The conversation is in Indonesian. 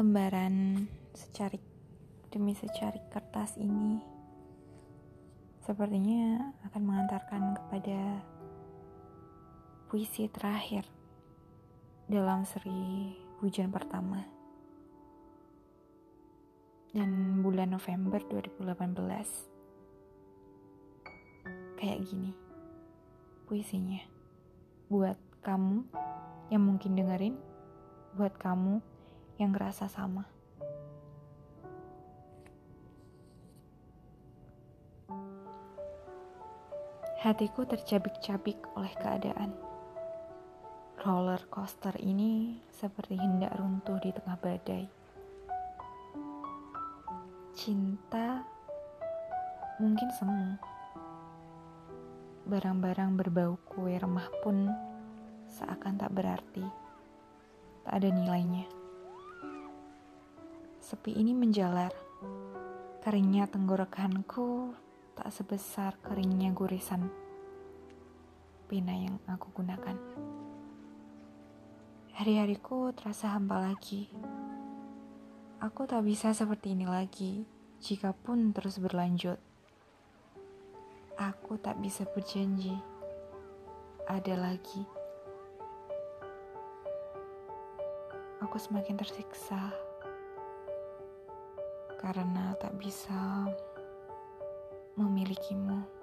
lembaran secarik demi secarik kertas ini sepertinya akan mengantarkan kepada puisi terakhir dalam seri hujan pertama. Dan bulan November 2018 kayak gini puisinya. Buat kamu yang mungkin dengerin buat kamu yang ngerasa sama. Hatiku tercabik-cabik oleh keadaan. Roller coaster ini seperti hendak runtuh di tengah badai. Cinta mungkin semu. Barang-barang berbau kue remah pun seakan tak berarti. Tak ada nilainya. Sepi ini menjalar. Keringnya tenggorokanku tak sebesar keringnya gurisan pena yang aku gunakan. Hari-hariku terasa hampa lagi. Aku tak bisa seperti ini lagi, jika pun terus berlanjut. Aku tak bisa berjanji. Ada lagi. Aku semakin tersiksa karena tak bisa memilikimu.